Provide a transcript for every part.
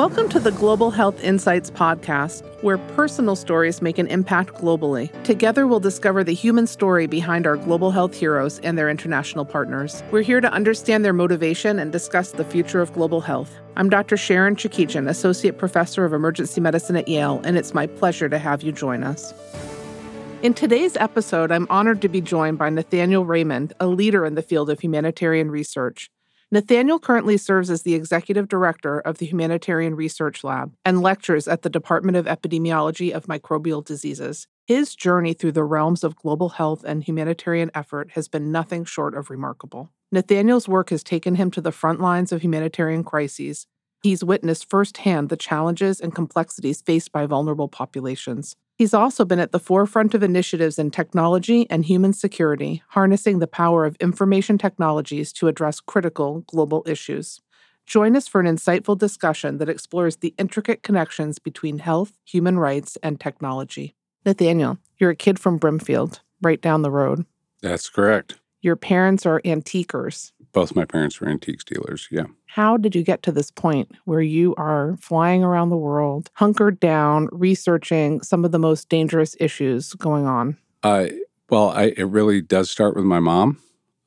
Welcome to the Global Health Insights podcast, where personal stories make an impact globally. Together, we'll discover the human story behind our global health heroes and their international partners. We're here to understand their motivation and discuss the future of global health. I'm Dr. Sharon Chekijian, Associate Professor of Emergency Medicine at Yale, and it's my pleasure to have you join us. In today's episode, I'm honored to be joined by Nathaniel Raymond, a leader in the field of humanitarian research. Nathaniel currently serves as the executive director of the Humanitarian Research Lab and lectures at the Department of Epidemiology of Microbial Diseases. His journey through the realms of global health and humanitarian effort has been nothing short of remarkable. Nathaniel's work has taken him to the front lines of humanitarian crises. He's witnessed firsthand the challenges and complexities faced by vulnerable populations. He's also been at the forefront of initiatives in technology and human security, harnessing the power of information technologies to address critical global issues. Join us for an insightful discussion that explores the intricate connections between health, human rights, and technology. Nathaniel, you're a kid from Brimfield, right down the road. That's correct. Your parents are antiquers. Both my parents were antiques dealers, yeah. How did you get to this point where you are flying around the world, hunkered down, researching some of the most dangerous issues going on? Uh, well, I, it really does start with my mom.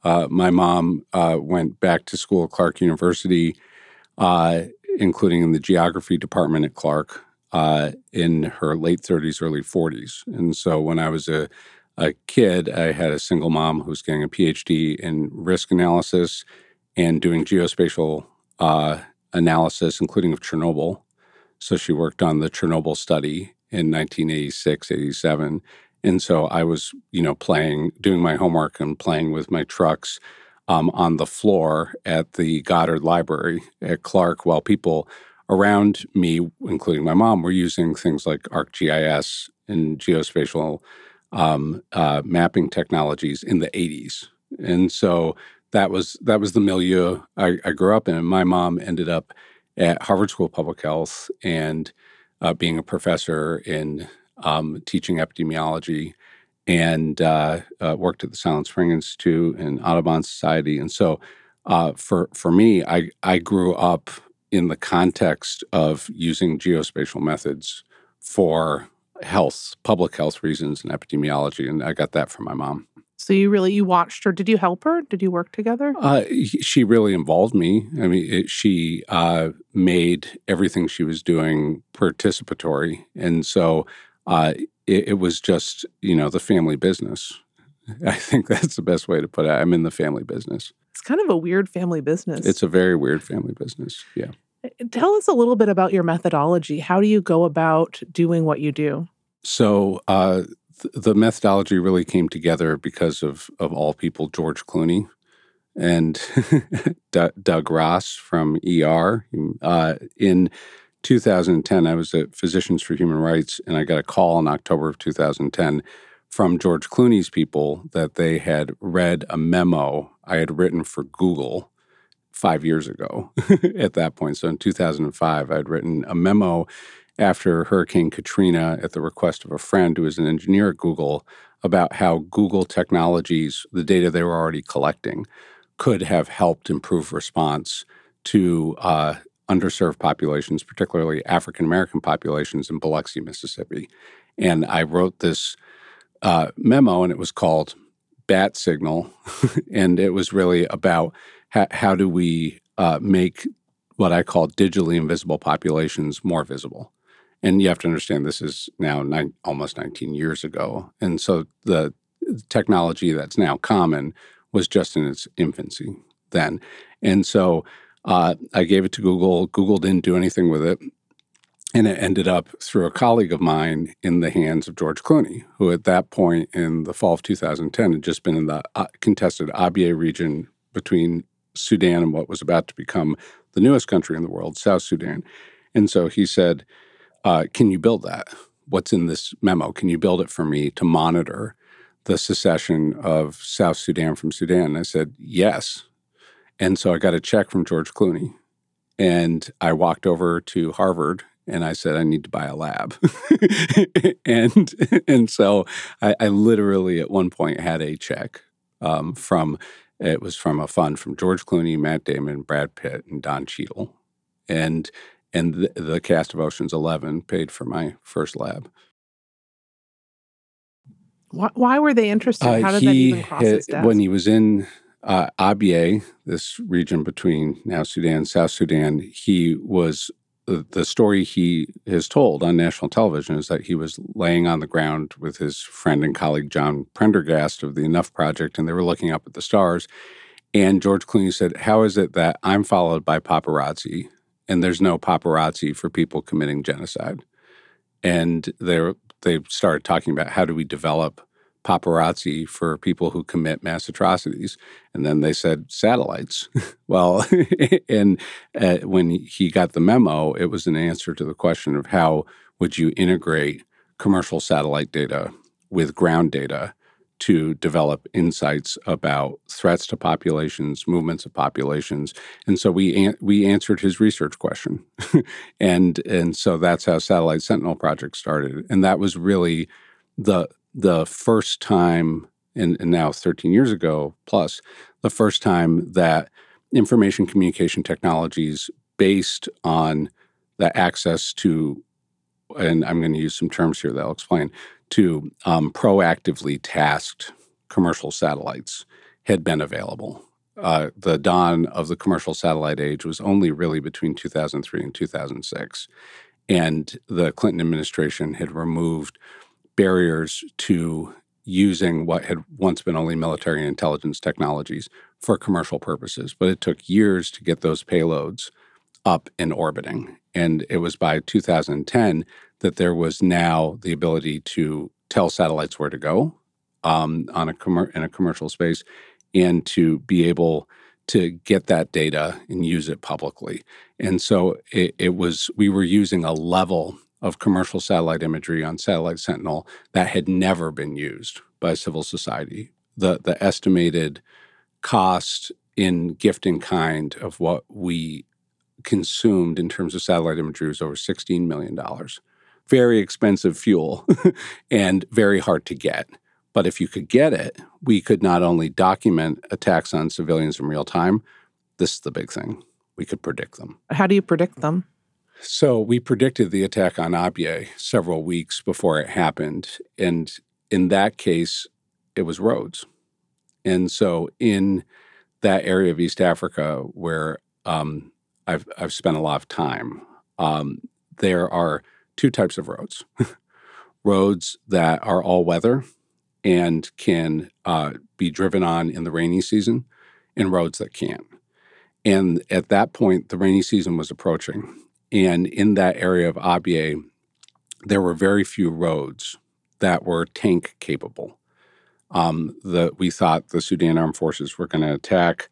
Uh, my mom uh, went back to school at Clark University, uh, including in the geography department at Clark, uh, in her late 30s, early 40s. And so when I was a, a kid, I had a single mom who was getting a PhD in risk analysis and doing geospatial uh, analysis, including of Chernobyl. So she worked on the Chernobyl study in 1986, 87. And so I was, you know, playing, doing my homework and playing with my trucks um, on the floor at the Goddard Library at Clark while people around me, including my mom, were using things like ArcGIS and geospatial um, uh, mapping technologies in the 80s. And so that was that was the milieu I, I, grew up in. And my mom ended up at Harvard School of Public Health and uh, being a professor in um, teaching epidemiology, and uh, uh, worked at the Silent Spring Institute and Audubon Society. And so, uh, for for me, I I grew up in the context of using geospatial methods for health, public health reasons, and epidemiology, and I got that from my mom. So you really you watched her. Did you help her? Did you work together? Uh, she really involved me. I mean, it, she uh, made everything she was doing participatory, and so uh, it, it, was just you know the family business. I think that's the best way to put it. I'm in the family business. It's kind of a weird family business. It's a very weird family business. Yeah. Uh, tell us a little bit about your methodology. How do you go about doing what you do? So, uh, the methodology really came together because of of all people George Clooney and D- Doug Ross from ER. Uh, in 2010, I was at Physicians for Human Rights, and I got a call in October of 2010 from George Clooney's people that they had read a memo I had written for Google five years ago at that point. So in 2005, I'd written a memo after Hurricane Katrina at the request of a friend who was an engineer at Google about how Google technologies, the data they were already collecting, could have helped improve response to uh, underserved populations, particularly African American populations in Biloxi, Mississippi. And I wrote this uh, memo, and it was called Bat Signal. and it was really about ha- how do we uh, make what I call digitally invisible populations more visible? And you have to understand this is now nine, almost 19 years ago. And so the technology that's now common was just in its infancy then. And so uh, i gave it to google. Google didn't do anything with it. And it ended up through a colleague of mine in the hands of George Clooney, who at that point in the fall of 2010 had just been in the uh, contested Abyei region between Sudan and what was about to become the newest country in the world, South Sudan. And so he said, uh, can you build that? What's in this memo? Can you build it for me to monitor the secession of South Sudan from Sudan? And I said, yes. And so I got a check from George Clooney. And I walked over to Harvard and I said, I need to buy a lab. and and so I, I, literally at one point had a check um, from it was from a fund from George Clooney, Matt Damon, Brad Pitt, and Don Cheadle. And and the, the cast of Ocean's Eleven paid for my first lab. Why, why were they interested? Uh, How did that even cross his desk? When he was in uh, Abyei, this region between now Sudan South Sudan, he was the, story he has told on national television is that he was laying on the ground with his friend and colleague John Prendergast of the Enough Project, and they were looking up at the stars. And George Clooney said, How is it that I'm followed by paparazzi and there's no paparazzi for people committing genocide? And they they started talking about how do we develop paparazzi for people who commit mass atrocities. And then they said satellites. well, and uh, when he got the memo, it was an answer to the question of how would you integrate commercial satellite data with ground data to develop insights about threats to populations, movements of populations, and so we an- we answered his research question, and and so that's how Satellite Sentinel project started, and that was really the the first time, and, and now 13 years ago plus, the first time that information communication technologies based on the access to, and I'm going to use some terms here that I'll explain, to um, proactively tasked commercial satellites had been available. Uh, the dawn of the commercial satellite age was only really between 2003 and 2006. And the Clinton administration had removed barriers to using what had once been only military intelligence technologies for commercial purposes. But it took years to get those payloads up and orbiting. And it was by 2010 that there was now the ability to tell satellites where to go um, on a com- in a commercial space and to be able to get that data and use it publicly. And so it, it was, we were using a level of commercial satellite imagery on Satellite Sentinel that had never been used by civil society. The, the estimated cost in gift in kind of what we consumed in terms of satellite imagery was over $16 million. Very expensive fuel and very hard to get. But if you could get it, we could not only document attacks on civilians in real time, this is the big thing. We could predict them. How do you predict them? So we predicted the attack on Abyei several weeks before it happened. And in that case, it was roads. And so in that area of East Africa where um, I've, I've spent a lot of time, um, there are two types of roads roads that are all weather and can uh, be driven on in the rainy season, and roads that can't. And at that point, the rainy season was approaching. And in that area of Abyei, there were very few roads that were tank capable. Um, the, we thought the Sudan Armed Forces were going to attack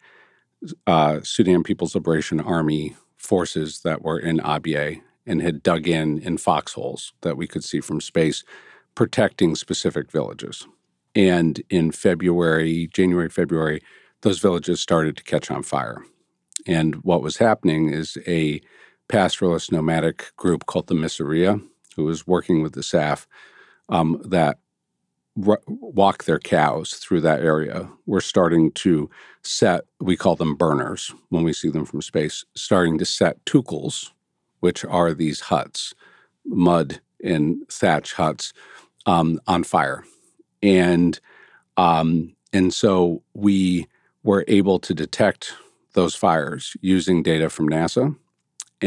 uh, Sudan People's Liberation Army forces that were in Abyei and had dug in in foxholes that we could see from space, protecting specific villages. And in February, January, February, those villages started to catch on fire. And what was happening is a pastoralist nomadic group called the Missiriya, who was working with the SAF um, that r- walk their cows through that area. We're starting to set, we call them burners when we see them from space, starting to set tukuls, which are these huts, mud and thatch huts, um, on fire. And um, and so we were able to detect those fires using data from NASA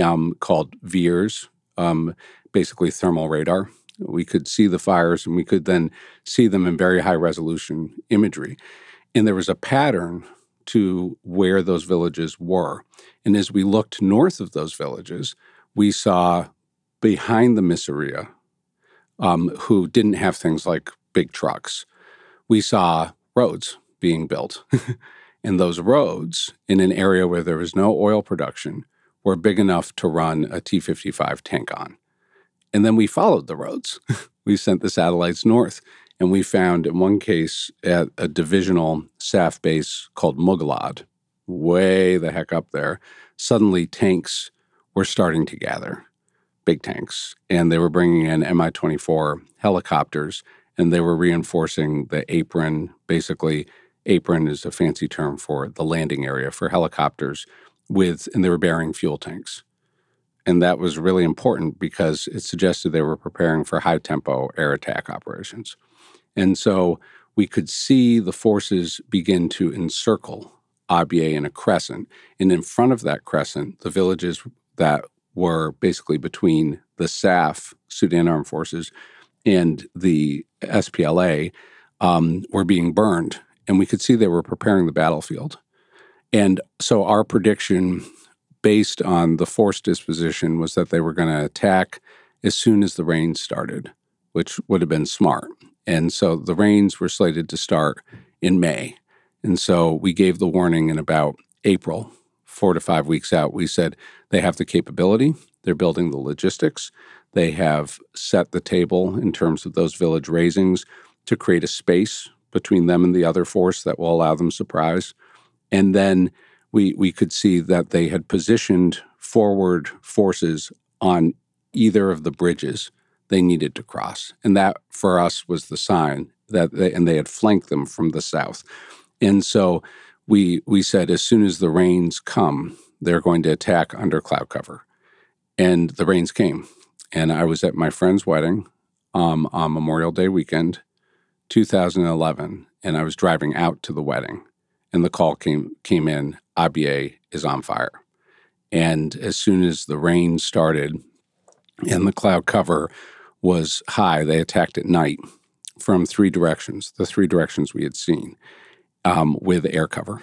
um, called VIIRS, um, basically thermal radar. We could see the fires and we could then see them in very high resolution imagery. And there was a pattern to where those villages were. And as we looked north of those villages, we saw behind the Missiriya, um, who didn't have things like big trucks, we saw roads being built. and those roads, in an area where there was no oil production, were big enough to run a T 55 tank on. And then we followed the roads. we sent the satellites north, and we found in one case at a divisional SAF base called Mugalad, way the heck up there, suddenly tanks were starting to gather, big tanks, and they were bringing in Mi 24 helicopters and they were reinforcing the apron. Basically, apron is a fancy term for the landing area for helicopters with and they were bearing fuel tanks. And that was really important because it suggested they were preparing for high tempo air attack operations. And so we could see the forces begin to encircle Abyei in a crescent. And in front of that crescent, the villages that were basically between the SAF, Sudan Armed Forces, and the SPLA um, were being burned. And we could see they were preparing the battlefield. And so our prediction, based on the force disposition, was that they were going to attack as soon as the rains started, which would have been smart. And so the rains were slated to start in May. And so we gave the warning in about April, four to five weeks out. We said they have the capability, they're building the logistics, they have set the table in terms of those village razings to create a space between them and the other force that will allow them surprise. And then we we could see that they had positioned forward forces on either of the bridges they needed to cross. And that for us was the sign that they, and they had flanked them from the south. And so we we said as soon as the rains come, they're going to attack under cloud cover. And the rains came. And I was at my friend's wedding um, on Memorial Day weekend, 2011, and I was driving out to the wedding. And the call came came in, Abyei is on fire. And as soon as the rain started and the cloud cover was high, they attacked at night from three directions, the three directions we had seen um, with air cover.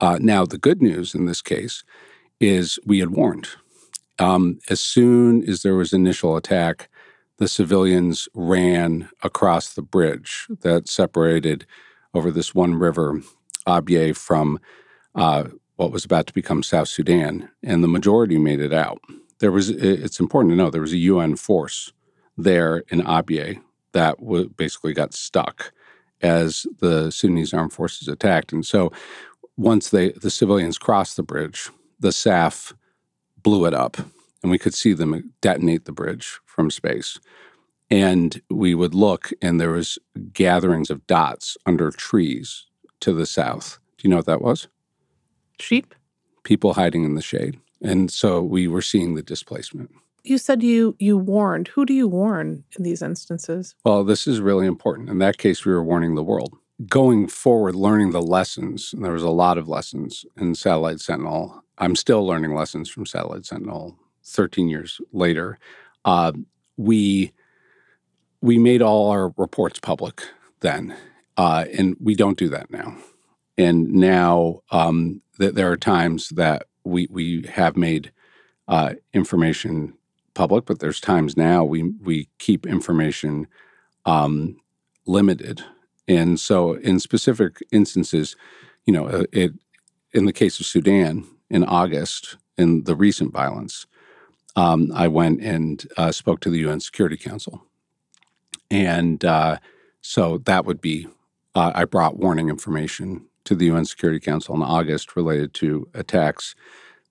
Uh, now, the good news in this case is we had warned. Um, as soon as there was initial attack, the civilians ran across the bridge that separated over this one river, Abyei, from uh, what was about to become South Sudan, and the majority made it out. There was, it's important to know, there was a UN force there in Abyei that w- basically got stuck as the Sudanese armed forces attacked. And so once they the civilians crossed the bridge, the SAF blew it up, and we could see them detonate the bridge from space. And we would look, and there was gatherings of dots under trees to the south. Do you know what that was? Sheep. People hiding in the shade, and so we were seeing the displacement. You said you you warned. Who do you warn in these instances? Well, this is really important. In that case, we were warning the world. Going forward, learning the lessons, and there was a lot of lessons in Satellite Sentinel. I'm still learning lessons from Satellite Sentinel 13 years later. Uh, we we made all our reports public then, uh, and we don't do that now. And now um, that there are times that we we have made uh, information public, but there's times now we we keep information um, limited, and so in specific instances, you know, uh, it in the case of Sudan in August in the recent violence, um, I went and uh, spoke to the UN Security Council, and uh, so that would be uh, I brought warning information to the UN Security Council in August related to attacks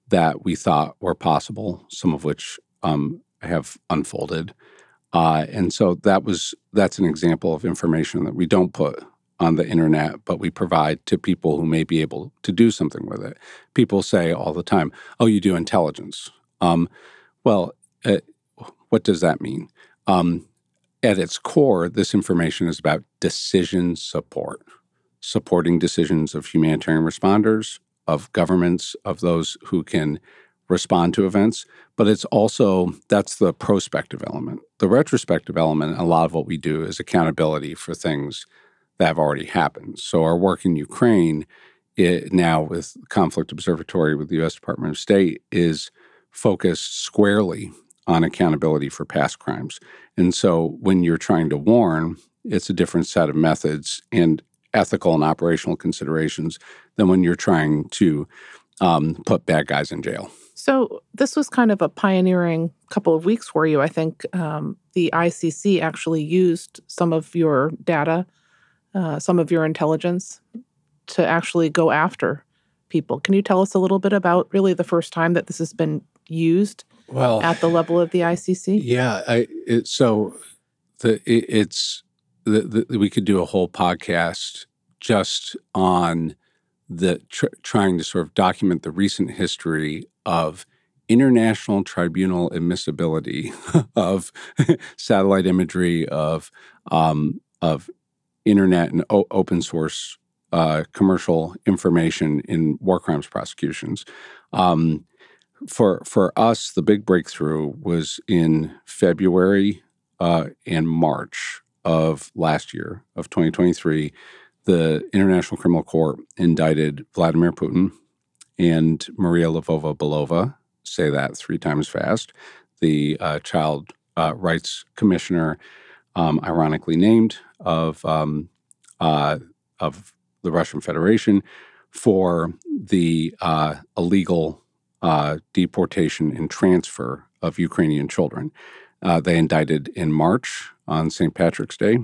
that we thought were possible, some of which um, have unfolded. Uh, and so that was that's an example of information that we don't put on the internet, but we provide to people who may be able to do something with it. People say all the time, "Oh, you do intelligence." Um, well, uh, what does that mean? Um, at its core, this information is about decision support, supporting decisions of humanitarian responders, of governments, of those who can respond to events, but it's also that's the prospective element. The retrospective element, a lot of what we do is accountability for things that have already happened. So our work in Ukraine it, now with Conflict Observatory with the U.S. Department of State is focused squarely on accountability for past crimes. And so when you're trying to warn, it's a different set of methods and ethical and operational considerations than when you're trying to um, put bad guys in jail. So this was kind of a pioneering couple of weeks for you. I think um, the ICC actually used some of your data, uh, some of your intelligence, to actually go after people. Can you tell us a little bit about really the first time that this has been used? Well, at the level of the ICC. Yeah, I, it, so the it, it's the, the, we could do a whole podcast just on the tr- trying to sort of document the recent history of international tribunal admissibility of satellite imagery of um, of internet and o- open source uh, commercial information in war crimes prosecutions. Um, for for us, the big breakthrough was in February uh, and March of last year of 2023. The International Criminal Court indicted Vladimir Putin and Maria Lvova-Belova. Say that three times fast. The uh, child uh, rights commissioner, um, ironically named of um, uh, of the Russian Federation for the uh, illegal uh, deportation and transfer of Ukrainian children. Uh, they indicted in March on St. Patrick's Day,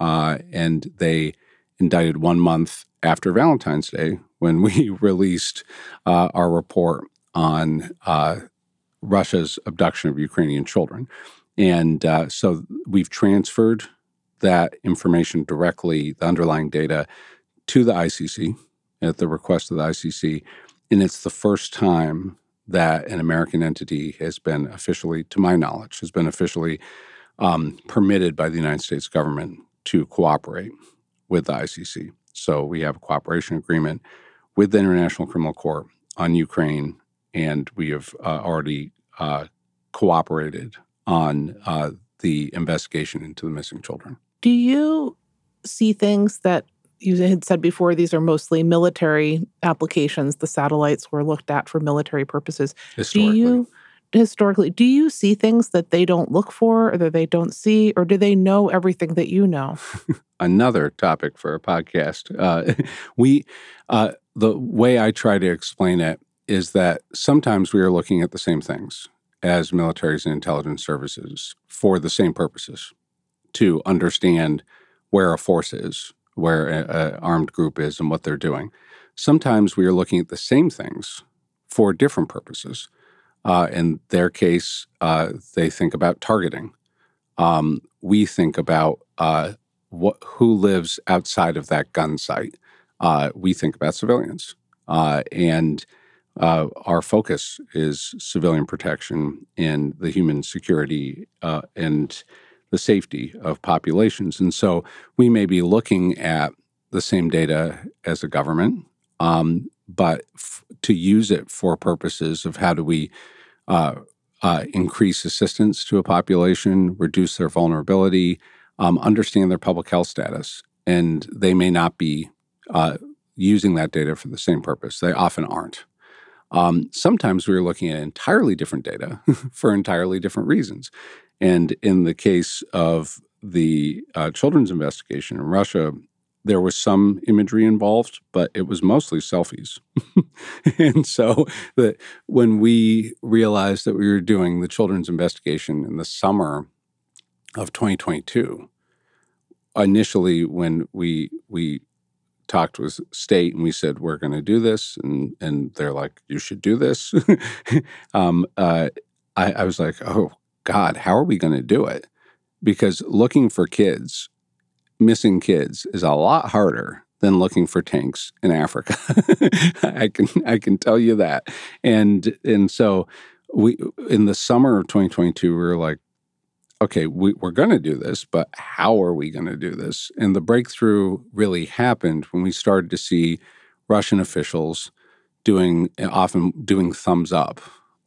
uh, and they indicted one month after Valentine's Day when we released uh, our report on uh, Russia's abduction of Ukrainian children. And uh, so we've transferred that information directly, the underlying data, to the ICC at the request of the ICC. And it's the first time that an American entity has been officially, to my knowledge, has been officially um, permitted by the United States government to cooperate with the ICC. So we have a cooperation agreement with the International Criminal Court on Ukraine, and we have uh, already uh, cooperated on uh, the investigation into the missing children. Do you see things that you had said before these are mostly military applications. The satellites were looked at for military purposes. Historically. Do you historically do you see things that they don't look for or that they don't see or do they know everything that you know? Another topic for a podcast. Uh, we uh, the way I try to explain it is that sometimes we are looking at the same things as militaries and intelligence services for the same purposes to understand where a force is where an armed group is and what they're doing. Sometimes we are looking at the same things for different purposes. Uh, in their case, uh, they think about targeting. Um, we think about uh, what, who lives outside of that gun sight. Uh, we think about civilians. Uh, and uh, our focus is civilian protection and the human security and the safety of populations. And so we may be looking at the same data as a government, um, but f- to use it for purposes of how do we uh, uh, increase assistance to a population, reduce their vulnerability, um, understand their public health status. And they may not be uh, using that data for the same purpose. They often aren't. Um, sometimes we're looking at entirely different data for entirely different reasons. And in the case of the uh, children's investigation in Russia, there was some imagery involved, but it was mostly selfies. and so that when we realized that we were doing the children's investigation in the summer of 2022, initially when we we talked with state and we said we're going to do this, and and they're like, you should do this. um, uh, I, I was like, oh God, how are we going to do it? Because looking for kids, missing kids, is a lot harder than looking for tanks in Africa. I can I can tell you that. And and so we in the summer of 2022 we were like, okay, we, we're going to do this, but how are we going to do this? And the breakthrough really happened when we started to see Russian officials doing often doing thumbs up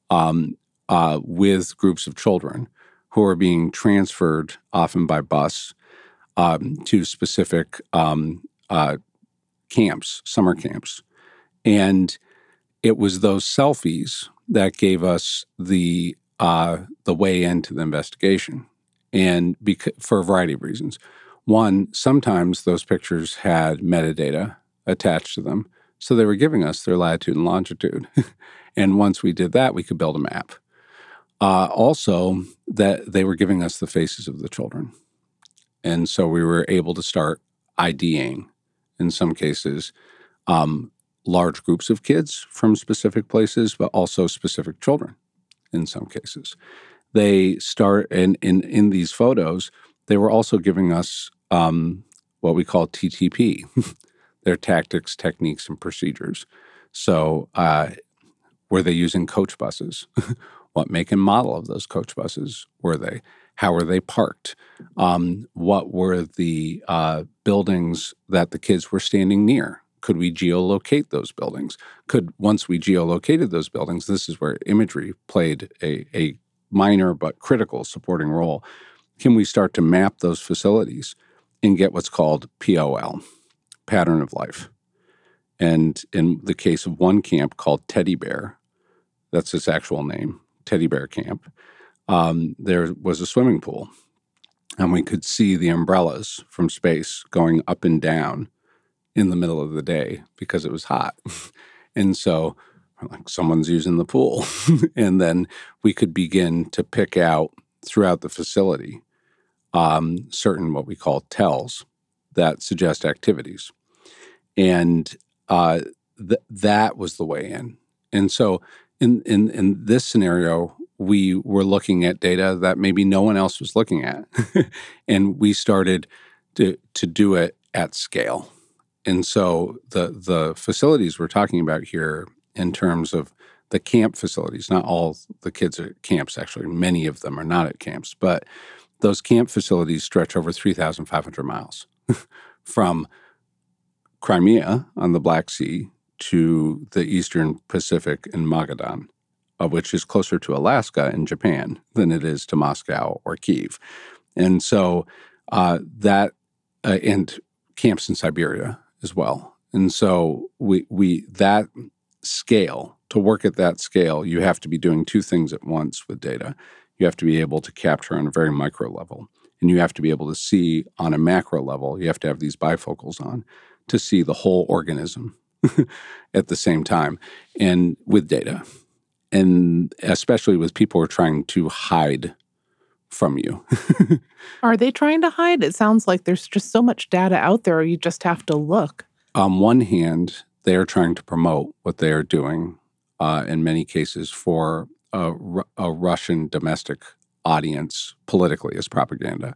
um, uh, with groups of children who are being transferred, often by bus, um, to specific um, uh, camps, summer camps. And it was those selfies that gave us the uh, the way into the investigation, and for a variety of reasons. One, sometimes those pictures had metadata attached to them, so they were giving us their latitude and longitude. and once we did that, we could build a map. Uh, also, that they were giving us the faces of the children. And so we were able to start IDing, in some cases, um, large groups of kids from specific places, but also specific children in some cases. They start, and in, in these photos, they were also giving us um, what we call TTP, their tactics, techniques, and procedures. So uh, Were they using coach buses? what make and model of those coach buses were they? How were they parked? Um, what were the uh, buildings that the kids were standing near? Could we geolocate those buildings? Could once we geolocated those buildings, this is where imagery played a, a minor but critical supporting role. Can we start to map those facilities and get what's called POL, pattern of life? And in the case of one camp called Teddy Bear, that's its actual name, Teddy Bear Camp, um, there was a swimming pool. And we could see the umbrellas from space going up and down in the middle of the day because it was hot. and so, like, someone's using the pool. and then we could begin to pick out throughout the facility um, certain what we call tells that suggest activities. And uh, th- that was the way in. And so, in, in, in this scenario, we were looking at data that maybe no one else was looking at. and we started to, to do it at scale. And so the the facilities we're talking about here in terms of the camp facilities, not all the kids at camps actually, many of them are not at camps, but those camp facilities stretch over 3,500 miles from Crimea on the Black Sea to the Eastern Pacific in Magadan, which is closer to Alaska in Japan than it is to Moscow or Kiev. And so uh, that, uh, and camps in Siberia as well. And so we we that scale to work at that scale, you have to be doing two things at once with data. You have to be able to capture on a very micro level, and you have to be able to see on a macro level. You have to have these bifocals on to see the whole organism at the same time, and with data, and especially with people who are trying to hide from you. are they trying to hide? It sounds like there's just so much data out there, you just have to look. On one hand, they are trying to promote what they are doing uh, in many cases for a, a, Russian domestic audience politically as propaganda.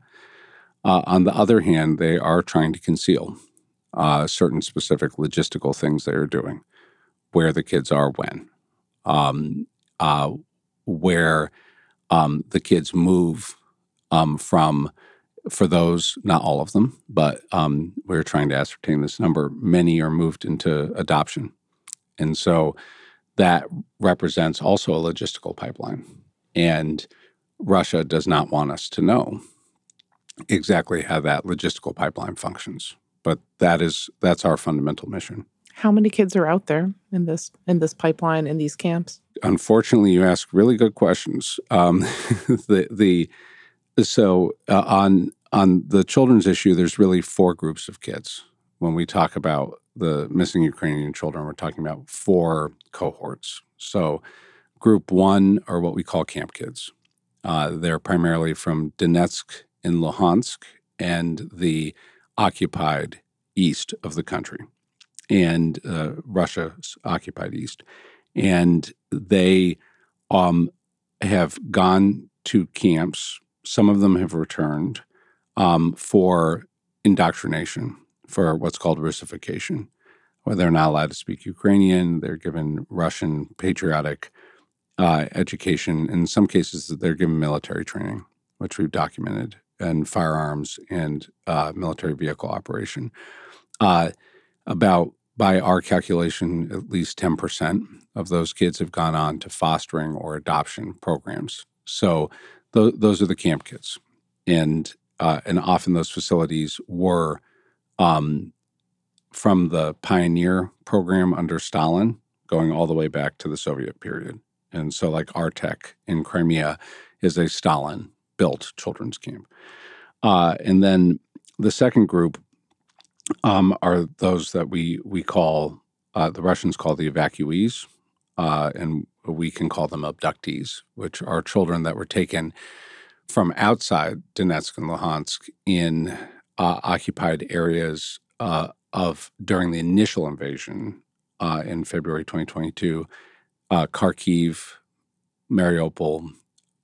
Uh, on the other hand, they are trying to conceal uh, certain specific logistical things they are doing, where the kids are when, um, uh, where um, the kids move um, from, for those, not all of them, but um, we're trying to ascertain this number, many are moved into adoption. And so that represents also a logistical pipeline. And Russia does not want us to know exactly how that logistical pipeline functions. But that is that's our fundamental mission. How many kids are out there in this in this pipeline in these camps? Unfortunately, you ask really good questions. Um, the the so uh, on on the children's issue, there's really four groups of kids. When we talk about the missing Ukrainian children, we're talking about four cohorts. So, group one are what we call camp kids. Uh, they're primarily from Donetsk and Luhansk and the occupied east of the country and uh, Russia's occupied east. And they um, have gone to camps. Some of them have returned um, for indoctrination, for what's called Russification, where they're not allowed to speak Ukrainian. They're given Russian patriotic uh, education. In some cases, they're given military training, which we've documented, and firearms and uh, military vehicle operation. Uh, about by our calculation, at least 10% of those kids have gone on to fostering or adoption programs. So th- those are the camp kids. And, uh, and often those facilities were um, from the pioneer program under Stalin, going all the way back to the Soviet period. And so, like Artek in Crimea is a Stalin built children's camp. Uh, and then the second group um, are those that we we call uh, the Russians call the evacuees, uh, and we can call them abductees, which are children that were taken from outside Donetsk and Luhansk in uh, occupied areas uh, of during the initial invasion uh, in February 2022, uh, Kharkiv, Mariupol,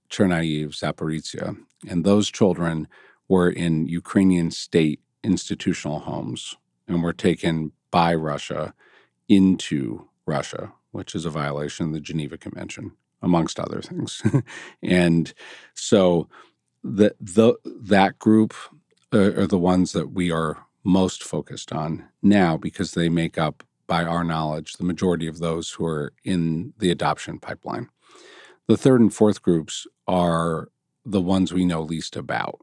Chernihiv, Zaporizhia, and those children were in Ukrainian state institutional homes and were taken by Russia into Russia, which is a violation of the Geneva Convention, amongst other things. and so the, the, that group uh, are the ones that we are most focused on now because they make up, by our knowledge, the majority of those who are in the adoption pipeline. The third and fourth groups are the ones we know least about.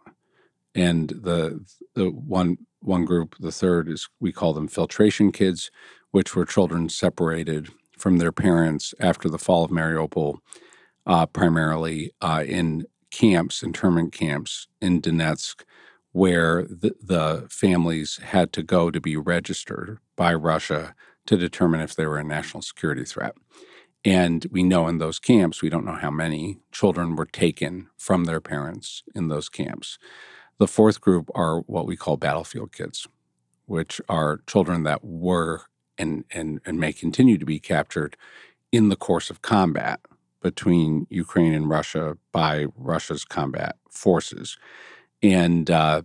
And the, the one one group, the third is we call them filtration kids, which were children separated from their parents after the fall of Mariupol, uh, primarily uh, in camps, internment camps in Donetsk, where the, the, families had to go to be registered by Russia to determine if they were a national security threat. And we know in those camps, we don't know how many children were taken from their parents in those camps. The fourth group are what we call battlefield kids, which are children that were and, and, and may continue to be captured in the course of combat between Ukraine and Russia by Russia's combat forces. And, uh,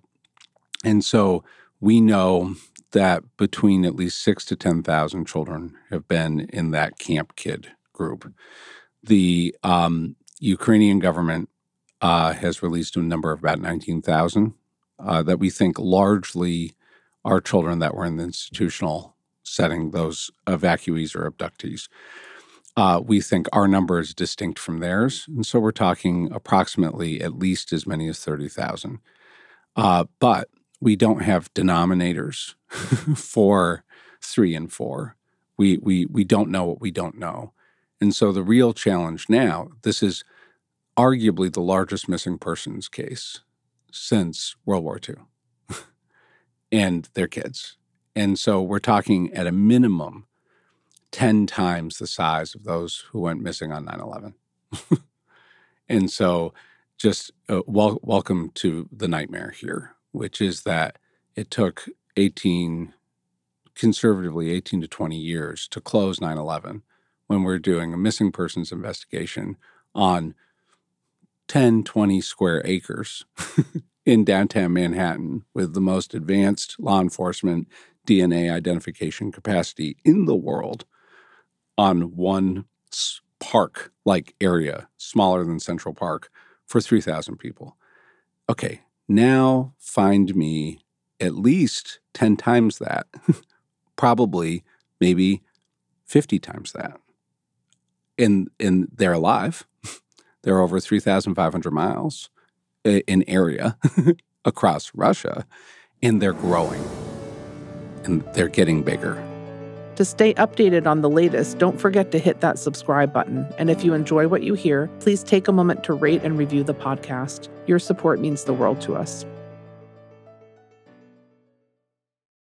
and so we know that between at least six to 10,000 children have been in that camp kid group. The um, Ukrainian government uh, has released a number of about 19,000 uh, that we think largely are children that were in the institutional setting, those evacuees or abductees. Uh, we think our number is distinct from theirs. And so we're talking approximately at least as many as 30,000. Uh, but we don't have denominators for three and four. We, we, we don't know what we don't know. And so the real challenge now, this is arguably the largest missing persons case since World War II and their kids. And so we're talking at a minimum 10 times the size of those who went missing on 9 11. and so just uh, wel- welcome to the nightmare here, which is that it took 18, conservatively 18 to 20 years to close 9 11 when we're doing a missing persons investigation on 10, 20 square acres in downtown Manhattan with the most advanced law enforcement DNA identification capacity in the world on one park like area, smaller than Central Park, for 3,000 people. Okay, now find me at least 10 times that, probably maybe 50 times that. And, and they're alive. They're over 3,500 miles eh, in area across Russia, and they're growing and they're getting bigger. To stay updated on the latest, don't forget to hit that subscribe button. And if you enjoy what you hear, please take a moment to rate and review the podcast. Your support means the world to us.